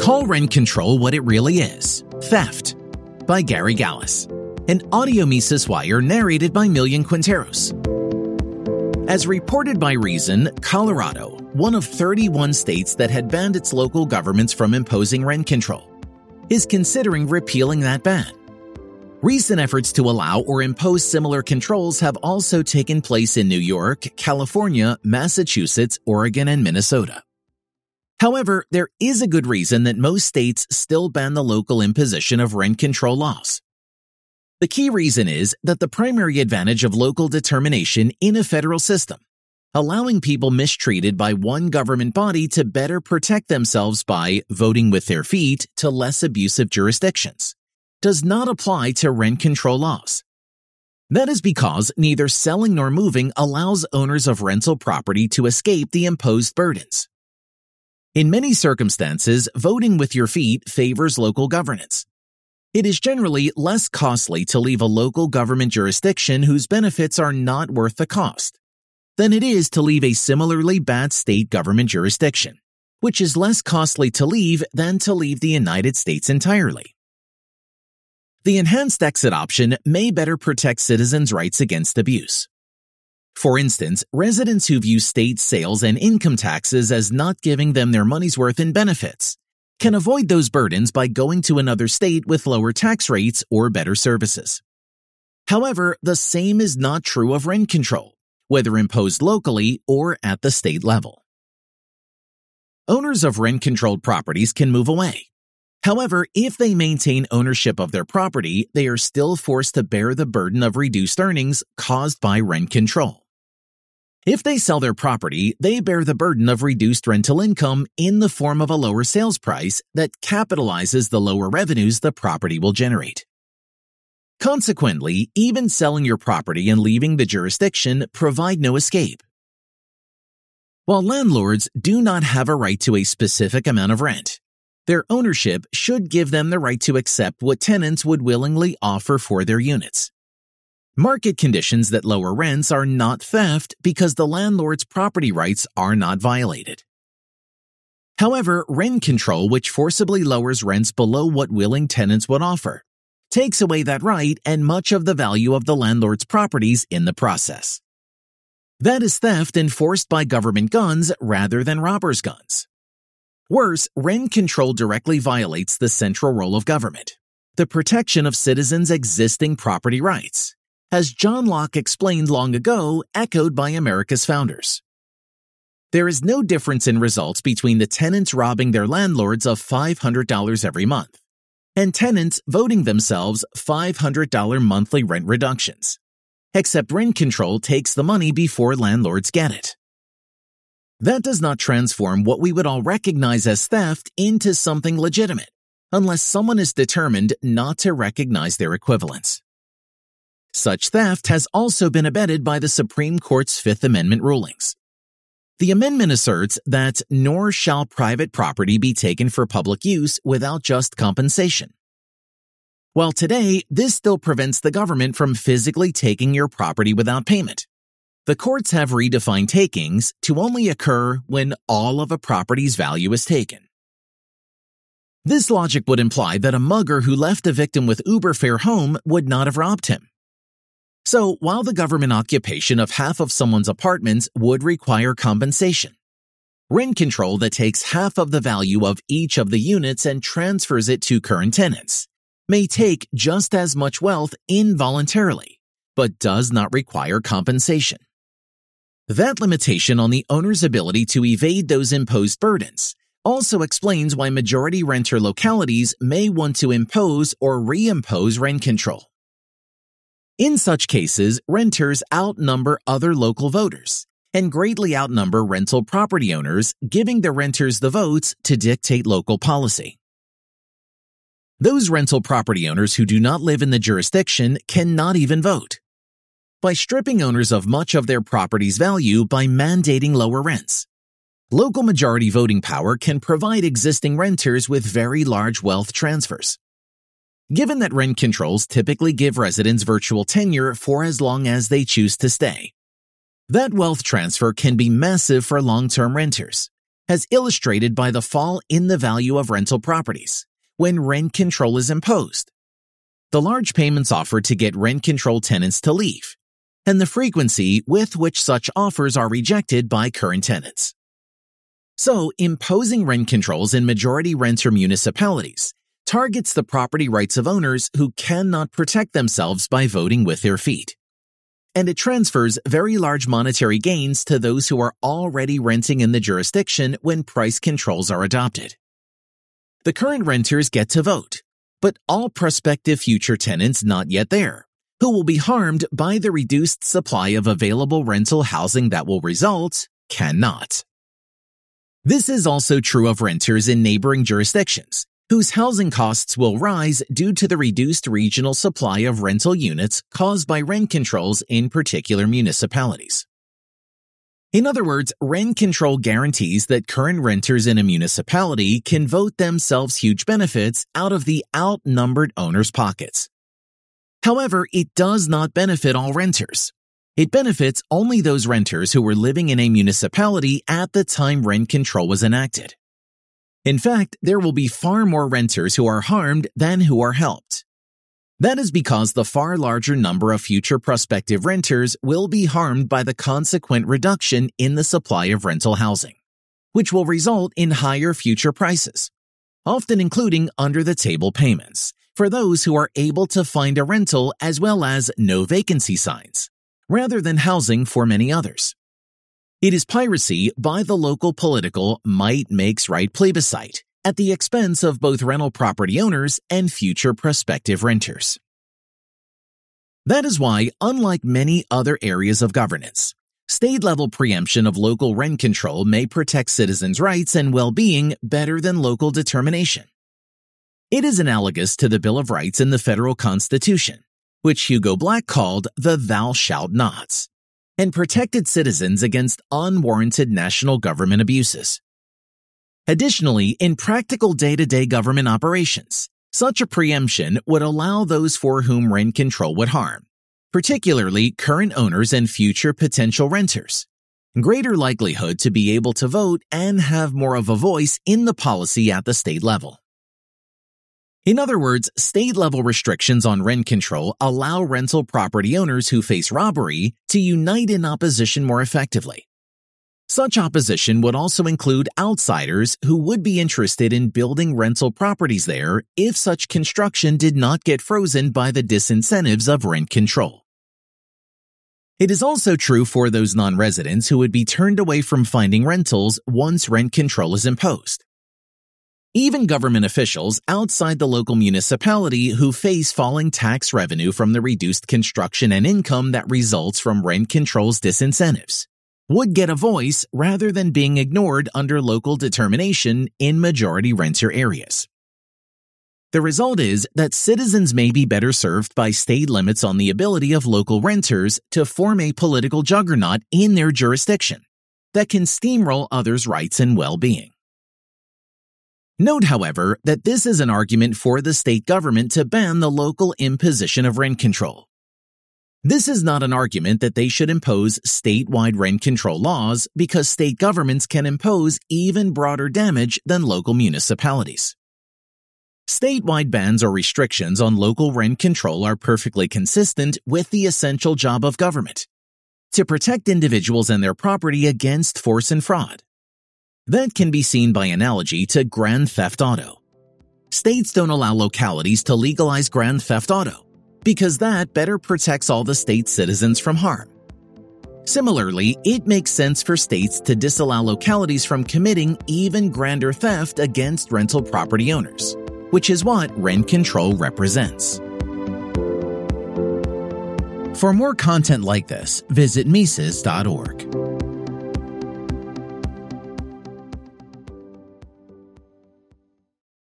Call rent control what it really is theft by Gary Galles. An audio Mises Wire narrated by Millian Quinteros. As reported by Reason, Colorado, one of 31 states that had banned its local governments from imposing rent control, is considering repealing that ban. Recent efforts to allow or impose similar controls have also taken place in New York, California, Massachusetts, Oregon, and Minnesota. However, there is a good reason that most states still ban the local imposition of rent control laws. The key reason is that the primary advantage of local determination in a federal system, allowing people mistreated by one government body to better protect themselves by voting with their feet to less abusive jurisdictions, does not apply to rent control laws. That is because neither selling nor moving allows owners of rental property to escape the imposed burdens. In many circumstances, voting with your feet favors local governance. It is generally less costly to leave a local government jurisdiction whose benefits are not worth the cost than it is to leave a similarly bad state government jurisdiction, which is less costly to leave than to leave the United States entirely. The enhanced exit option may better protect citizens' rights against abuse. For instance, residents who view state sales and income taxes as not giving them their money's worth in benefits can avoid those burdens by going to another state with lower tax rates or better services. However, the same is not true of rent control, whether imposed locally or at the state level. Owners of rent controlled properties can move away. However, if they maintain ownership of their property, they are still forced to bear the burden of reduced earnings caused by rent control. If they sell their property, they bear the burden of reduced rental income in the form of a lower sales price that capitalizes the lower revenues the property will generate. Consequently, even selling your property and leaving the jurisdiction provide no escape. While landlords do not have a right to a specific amount of rent, their ownership should give them the right to accept what tenants would willingly offer for their units. Market conditions that lower rents are not theft because the landlord's property rights are not violated. However, rent control, which forcibly lowers rents below what willing tenants would offer, takes away that right and much of the value of the landlord's properties in the process. That is theft enforced by government guns rather than robbers' guns. Worse, rent control directly violates the central role of government, the protection of citizens' existing property rights as John Locke explained long ago, echoed by America's founders. There is no difference in results between the tenants robbing their landlords of $500 every month and tenants voting themselves $500 monthly rent reductions, except rent control takes the money before landlords get it. That does not transform what we would all recognize as theft into something legitimate, unless someone is determined not to recognize their equivalents. Such theft has also been abetted by the Supreme Court's Fifth Amendment rulings. The amendment asserts that nor shall private property be taken for public use without just compensation. While today, this still prevents the government from physically taking your property without payment. The courts have redefined takings to only occur when all of a property's value is taken. This logic would imply that a mugger who left a victim with Uber fare home would not have robbed him. So while the government occupation of half of someone's apartments would require compensation, rent control that takes half of the value of each of the units and transfers it to current tenants may take just as much wealth involuntarily, but does not require compensation. That limitation on the owner's ability to evade those imposed burdens also explains why majority renter localities may want to impose or reimpose rent control. In such cases, renters outnumber other local voters and greatly outnumber rental property owners, giving the renters the votes to dictate local policy. Those rental property owners who do not live in the jurisdiction cannot even vote. By stripping owners of much of their property's value by mandating lower rents, local majority voting power can provide existing renters with very large wealth transfers. Given that rent controls typically give residents virtual tenure for as long as they choose to stay, that wealth transfer can be massive for long-term renters, as illustrated by the fall in the value of rental properties when rent control is imposed, the large payments offered to get rent control tenants to leave, and the frequency with which such offers are rejected by current tenants. So, imposing rent controls in majority renter municipalities targets the property rights of owners who cannot protect themselves by voting with their feet. And it transfers very large monetary gains to those who are already renting in the jurisdiction when price controls are adopted. The current renters get to vote, but all prospective future tenants not yet there, who will be harmed by the reduced supply of available rental housing that will result, cannot. This is also true of renters in neighboring jurisdictions, whose housing costs will rise due to the reduced regional supply of rental units caused by rent controls in particular municipalities. In other words, rent control guarantees that current renters in a municipality can vote themselves huge benefits out of the outnumbered owner's pockets. However, it does not benefit all renters. It benefits only those renters who were living in a municipality at the time rent control was enacted. In fact, there will be far more renters who are harmed than who are helped. That is because the far larger number of future prospective renters will be harmed by the consequent reduction in the supply of rental housing, which will result in higher future prices, often including under the table payments for those who are able to find a rental as well as no vacancy signs rather than housing for many others. It is piracy by the local political might makes right plebiscite at the expense of both rental property owners and future prospective renters. That is why, unlike many other areas of governance, state level preemption of local rent control may protect citizens' rights and well being better than local determination. It is analogous to the Bill of Rights in the federal Constitution, which Hugo Black called the thou shalt nots, and protected citizens against unwarranted national government abuses. Additionally, in practical day-to-day government operations, such a preemption would allow those for whom rent control would harm, particularly current owners and future potential renters, greater likelihood to be able to vote and have more of a voice in the policy at the state level. In other words, state level restrictions on rent control allow rental property owners who face robbery to unite in opposition more effectively. Such opposition would also include outsiders who would be interested in building rental properties there if such construction did not get frozen by the disincentives of rent control. It is also true for those non-residents who would be turned away from finding rentals once rent control is imposed. Even government officials outside the local municipality who face falling tax revenue from the reduced construction and income that results from rent control's disincentives would get a voice rather than being ignored under local determination in majority renter areas. The result is that citizens may be better served by state limits on the ability of local renters to form a political juggernaut in their jurisdiction that can steamroll others' rights and well-being. Note, however, that this is an argument for the state government to ban the local imposition of rent control. This is not an argument that they should impose statewide rent control laws because state governments can impose even broader damage than local municipalities. Statewide bans or restrictions on local rent control are perfectly consistent with the essential job of government to protect individuals and their property against force and fraud that can be seen by analogy to Grand Theft Auto. States don't allow localities to legalize Grand Theft Auto because that better protects all the state's citizens from harm. Similarly, it makes sense for states to disallow localities from committing even grander theft against rental property owners, which is what rent control represents. For more content like this, visit Mises.org.